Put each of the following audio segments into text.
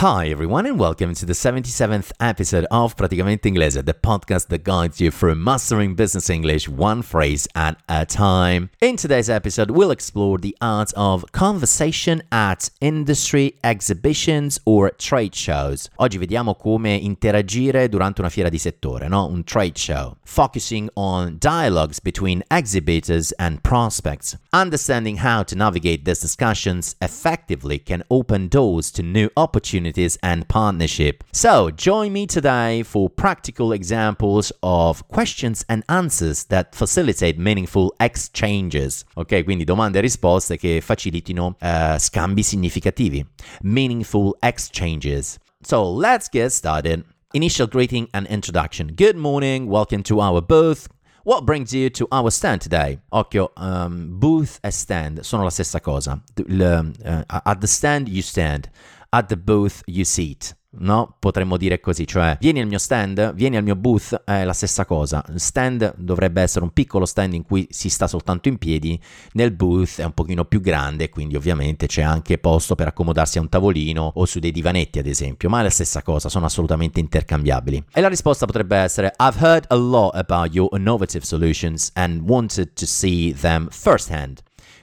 Hi everyone and welcome to the 77th episode of Praticamente Inglese, the podcast that guides you through mastering business English one phrase at a time. In today's episode, we'll explore the art of conversation at industry exhibitions or trade shows. Oggi vediamo come interagire durante una fiera di settore, no? Un trade show, focusing on dialogues between exhibitors and prospects. Understanding how to navigate these discussions effectively can open doors to new opportunities opportunities and partnership. So, join me today for practical examples of questions and answers that facilitate meaningful exchanges. Ok, quindi domande e risposte che facilitino uh, scambi significativi. Meaningful exchanges. So, let's get started. Initial greeting and introduction. Good morning, welcome to our booth. What brings you to our stand today? Occhio, um, booth e stand sono la stessa cosa. Le, uh, at the stand you stand. At the booth you sit. No, potremmo dire così, cioè vieni al mio stand, vieni al mio booth, è la stessa cosa. Stand dovrebbe essere un piccolo stand in cui si sta soltanto in piedi, nel booth è un pochino più grande, quindi ovviamente c'è anche posto per accomodarsi a un tavolino o su dei divanetti ad esempio, ma è la stessa cosa, sono assolutamente intercambiabili. E la risposta potrebbe essere I've heard a lot about your innovative solutions and wanted to see them firsthand.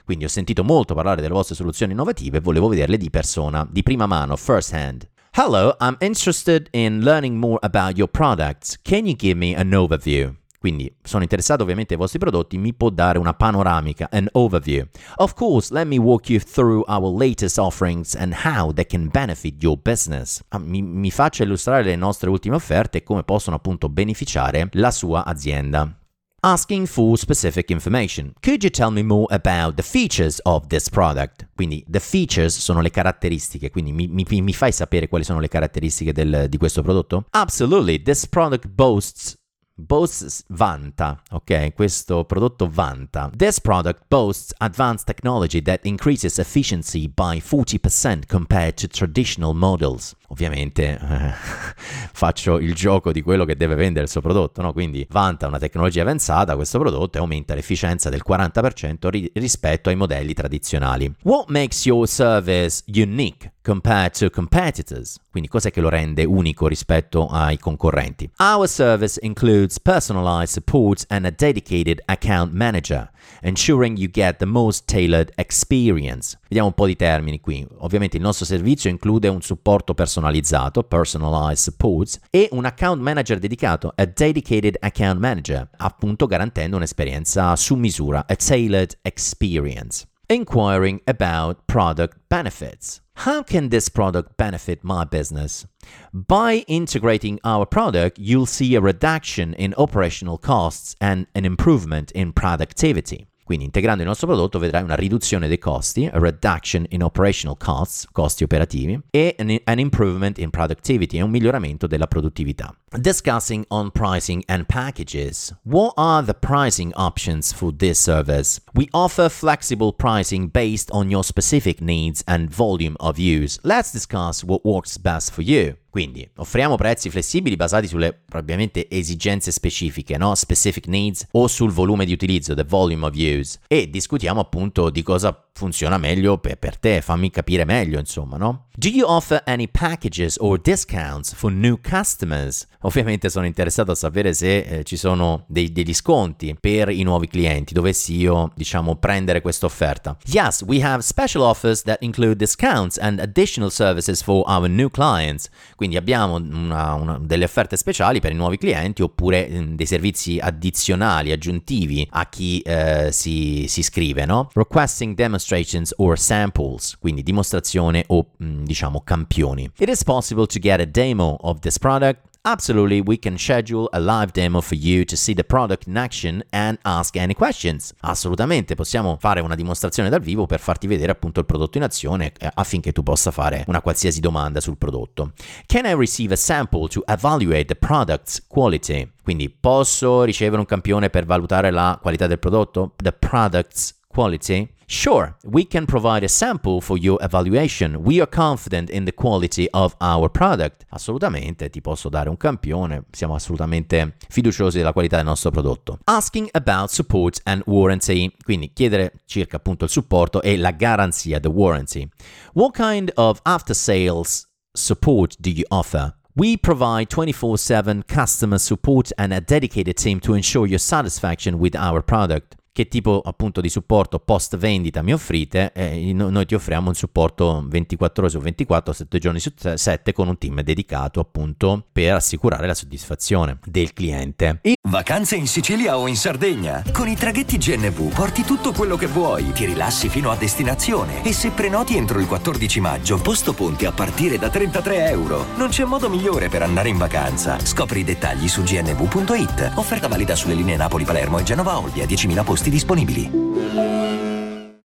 Quindi ho sentito molto parlare delle vostre soluzioni innovative e volevo vederle di persona, di prima mano, first hand. Hello, I'm interested in learning more about your products. Can you give me an overview? Quindi sono interessato ovviamente ai vostri prodotti, mi può dare una panoramica, an overview. Of course, let me walk you through our latest offerings and how they can benefit your business. Ah, mi, mi faccia illustrare le nostre ultime offerte e come possono appunto beneficiare la sua azienda. Asking for specific information. Could you tell me more about the features of this product? Quindi the features sono le caratteristiche, quindi mi, mi, mi fai sapere quali sono le caratteristiche del, di questo prodotto? Absolutely, this product boasts boasts vanta, ok? Questo prodotto vanta. This product boasts advanced technology that increases efficiency by 40% compared to traditional models. Ovviamente eh, faccio il gioco di quello che deve vendere il suo prodotto, no? Quindi vanta una tecnologia avanzata questo prodotto e aumenta l'efficienza del 40% ri- rispetto ai modelli tradizionali. What makes your service unique compared to competitors? Quindi cos'è che lo rende unico rispetto ai concorrenti? Our service includes personalized support and a dedicated account manager ensuring you get the most tailored experience. Vediamo un po' di termini qui. Ovviamente il nostro servizio include un supporto personalizzato, personalized support, e un account manager dedicato, a dedicated account manager, appunto garantendo un'esperienza su misura, a tailored experience. Inquiring about product benefits. How can this product benefit my business? By integrating our product, you'll see a reduction in operational costs and an improvement in productivity. Quindi integrando il nostro prodotto vedrai una riduzione dei costi, a reduction in operational costs, costi operativi, e an improvement in productivity, un miglioramento della produttività. Discussing on pricing and packages. What are the pricing options for this service? We offer flexible pricing based on your specific needs and volume of use. Let's discuss what works best for you. Quindi offriamo prezzi flessibili basati sulle probabilmente esigenze specifiche, no? Specific needs o sul volume di utilizzo, the volume of use. E discutiamo appunto di cosa funziona meglio per, per te, fammi capire meglio, insomma, no? Do you offer any packages or discounts for new customers? Ovviamente sono interessato a sapere se eh, ci sono dei, degli sconti per i nuovi clienti, dovessi io, diciamo, prendere questa offerta. Yes, we have special offers that include discounts and additional services for our new clients. Quindi abbiamo una, una, delle offerte speciali per i nuovi clienti oppure mm, dei servizi addizionali, aggiuntivi a chi eh, si, si iscrive, no? Requesting demonstrations or samples, quindi dimostrazione o mm, diciamo campioni. It is possible to get a demo of this product Absolutely, we can schedule a live demo for you to see the product in action and ask any questions. Assolutamente, possiamo fare una dimostrazione dal vivo per farti vedere appunto il prodotto in azione eh, affinché tu possa fare una qualsiasi domanda sul prodotto. Can I receive a sample to evaluate the product's quality? Quindi posso ricevere un campione per valutare la qualità del prodotto? The product's quality? Sure, we can provide a sample for your evaluation. We are confident in the quality of our product. Assolutamente, ti posso dare un campione. Siamo assolutamente fiduciosi della qualità del nostro prodotto. Asking about support and warranty. Quindi chiedere circa appunto il supporto e la garanzia, the warranty. What kind of after sales support do you offer? We provide 24 7 customer support and a dedicated team to ensure your satisfaction with our product che tipo appunto di supporto post vendita mi offrite, eh, noi ti offriamo un supporto 24 ore su 24, 7 giorni su 7 con un team dedicato appunto per assicurare la soddisfazione del cliente. E Vacanze in Sicilia o in Sardegna? Con i traghetti GNV porti tutto quello che vuoi, ti rilassi fino a destinazione e se prenoti entro il 14 maggio, posto ponti a partire da 33 euro. Non c'è modo migliore per andare in vacanza. Scopri i dettagli su gnv.it. Offerta valida sulle linee Napoli-Palermo e Genova-Olbia, 10.000 posti posti disponibili.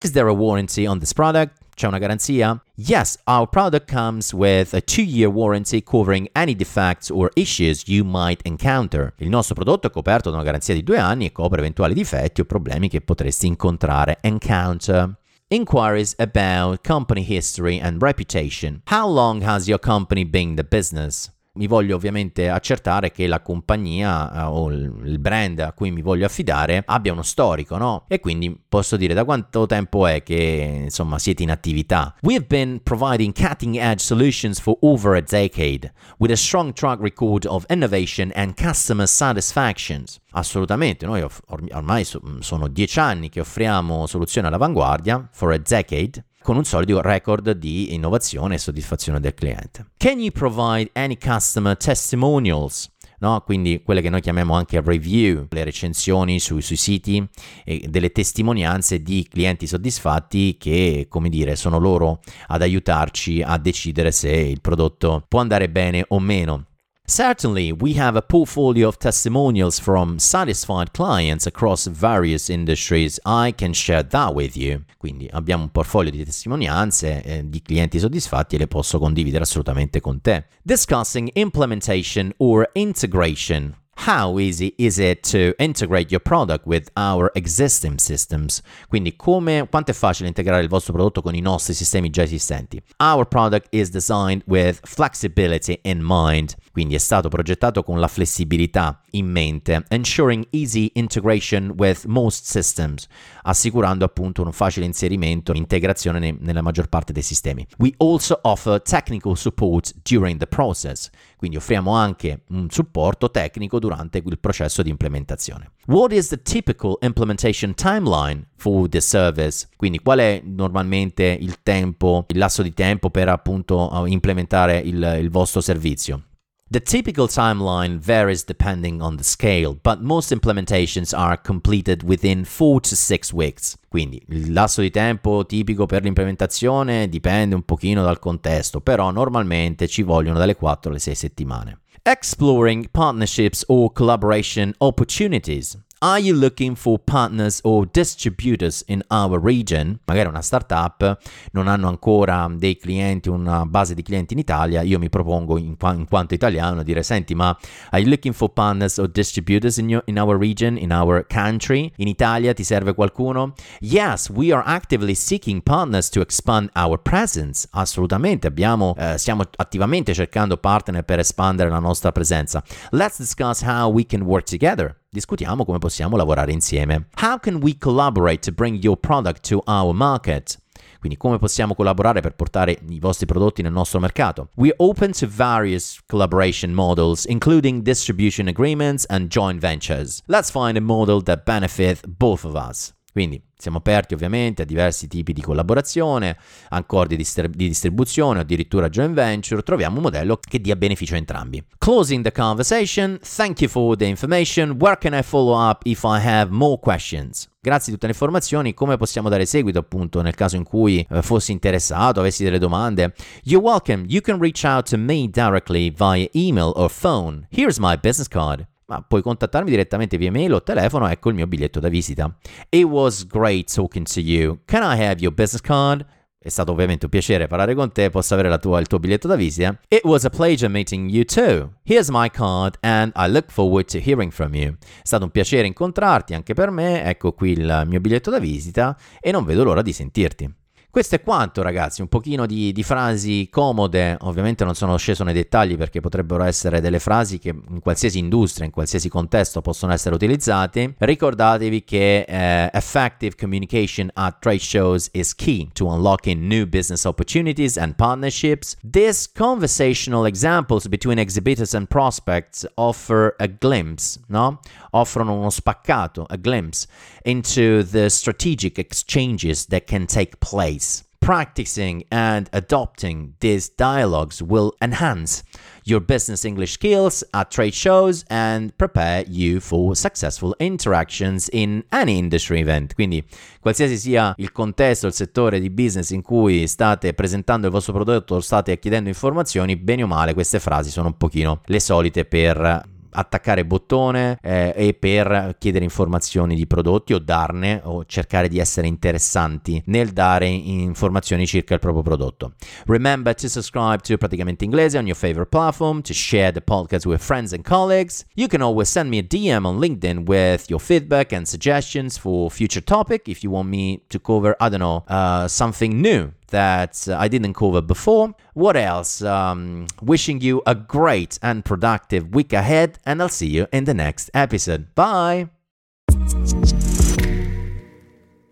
Is there a warranty on this product? C'è una garanzia? Yes, our product comes with a two-year warranty covering any defects or issues you might encounter. Il nostro prodotto è coperto da una garanzia di due anni e copre eventuali difetti o problemi che potresti incontrare. Encounter. Inquiries about company history and reputation. How long has your company been in the business? Mi voglio ovviamente accertare che la compagnia eh, o il brand a cui mi voglio affidare abbia uno storico, no? E quindi posso dire da quanto tempo è che insomma siete in attività. We have been providing cutting edge solutions for over a decade with a strong track record of innovation and customer satisfaction. Assolutamente, noi ormai sono dieci anni che offriamo soluzioni all'avanguardia, for a decade, con un solido record di innovazione e soddisfazione del cliente. Can you provide any customer testimonials? No? quindi quelle che noi chiamiamo anche review, le recensioni su, sui siti e delle testimonianze di clienti soddisfatti che, come dire, sono loro ad aiutarci a decidere se il prodotto può andare bene o meno. Certainly, we have a portfolio of testimonials from satisfied clients across various industries. I can share that with you. Quindi abbiamo un portfolio di testimonianze eh, di clienti soddisfatti e le posso condividere assolutamente con te. Discussing implementation or integration How easy is it to integrate your product with our existing systems? Quindi come, quanto è facile integrare il vostro prodotto con i nostri sistemi già esistenti? Our product is designed with flexibility in mind. Quindi è stato progettato con la flessibilità in mente, ensuring easy integration with most systems, assicurando appunto un facile inserimento e integrazione ne- nella maggior parte dei sistemi. We also offer technical support during the process, quindi offriamo anche un supporto tecnico durante il processo di implementazione. What is the typical implementation timeline for the service? Quindi qual è normalmente il tempo, il lasso di tempo per appunto implementare il, il vostro servizio? The typical timeline varies depending on the scale, but most implementations are completed within 4 to 6 weeks. Quindi il lasso di tempo tipico per l'implementazione dipende un pochino dal contesto, però normalmente ci vogliono dalle 4 alle 6 settimane. Exploring partnerships or collaboration opportunities. Are you looking for partners or distributors in our region? Magari una startup, non hanno ancora dei clienti, una base di clienti in Italia. Io mi propongo in, qua- in quanto italiano dire: Senti, ma are you looking for partners or distributors in, your, in our region, in our country? In Italia ti serve qualcuno? Yes, we are actively seeking partners to expand our presence. Assolutamente, abbiamo, eh, stiamo attivamente cercando partner per espandere la nostra presenza. Let's discuss how we can work together. Discutiamo come possiamo lavorare insieme. How can we collaborate to bring your product to our market? Quindi come possiamo collaborare per portare i vostri prodotti nel nostro mercato? We're open to various collaboration models, including distribution agreements and joint ventures. Let's find a model that benefits both of us. Quindi siamo aperti ovviamente a diversi tipi di collaborazione, accordi di, distrib- di distribuzione addirittura joint venture, troviamo un modello che dia beneficio a entrambi. Closing the conversation, thank you for the information. Where can I follow up if I have more questions? Grazie di tutte le informazioni, come possiamo dare seguito appunto nel caso in cui eh, fossi interessato, avessi delle domande? You're welcome, you can reach out to me directly via email or phone. Here's my business card ma puoi contattarmi direttamente via mail o telefono, ecco il mio biglietto da visita. It was great talking to you. Can I have your business card? È stato ovviamente un piacere parlare con te, posso avere tua, il tuo biglietto da visita. It was a pleasure meeting you too. Here's my card and I look forward to hearing from you. È stato un piacere incontrarti anche per me, ecco qui il mio biglietto da visita e non vedo l'ora di sentirti. Questo è quanto ragazzi, un pochino di, di, frasi comode, ovviamente non sono sceso nei dettagli perché potrebbero essere delle frasi che in qualsiasi industria, in qualsiasi contesto possono essere utilizzate. Ricordatevi che eh, effective communication at trade shows is key to unlocking new business opportunities and partnerships. These conversational examples between exhibitors and prospects offer a glimpse, no? Offrono uno spaccato, a glimpse into the strategic exchanges that can take place. Practicing and adopting these dialogues will enhance your business English skills at trade shows and prepare you for successful interactions in any industry event. Quindi, qualsiasi sia il contesto, il settore di business in cui state presentando il vostro prodotto o state chiedendo informazioni, bene o male, queste frasi sono un pochino le solite per attaccare bottone eh, e per chiedere informazioni di prodotti o darne o cercare di essere interessanti nel dare informazioni circa il proprio prodotto. Remember to subscribe to Praticamente Inglese on your favorite platform, to share the podcast with friends and colleagues. You can always send me a DM on LinkedIn with your feedback and suggestions for future topic if you want me to cover, I don't know, uh, something new that I didn't cover before. What else? Um, wishing you a great and productive week ahead, and I'll see you in the next episode. Bye!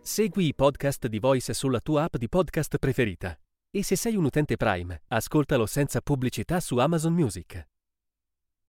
Segui i podcast di Voice sulla tua app di podcast preferita. E se sei un utente Prime, ascoltalo senza pubblicità su Amazon Music.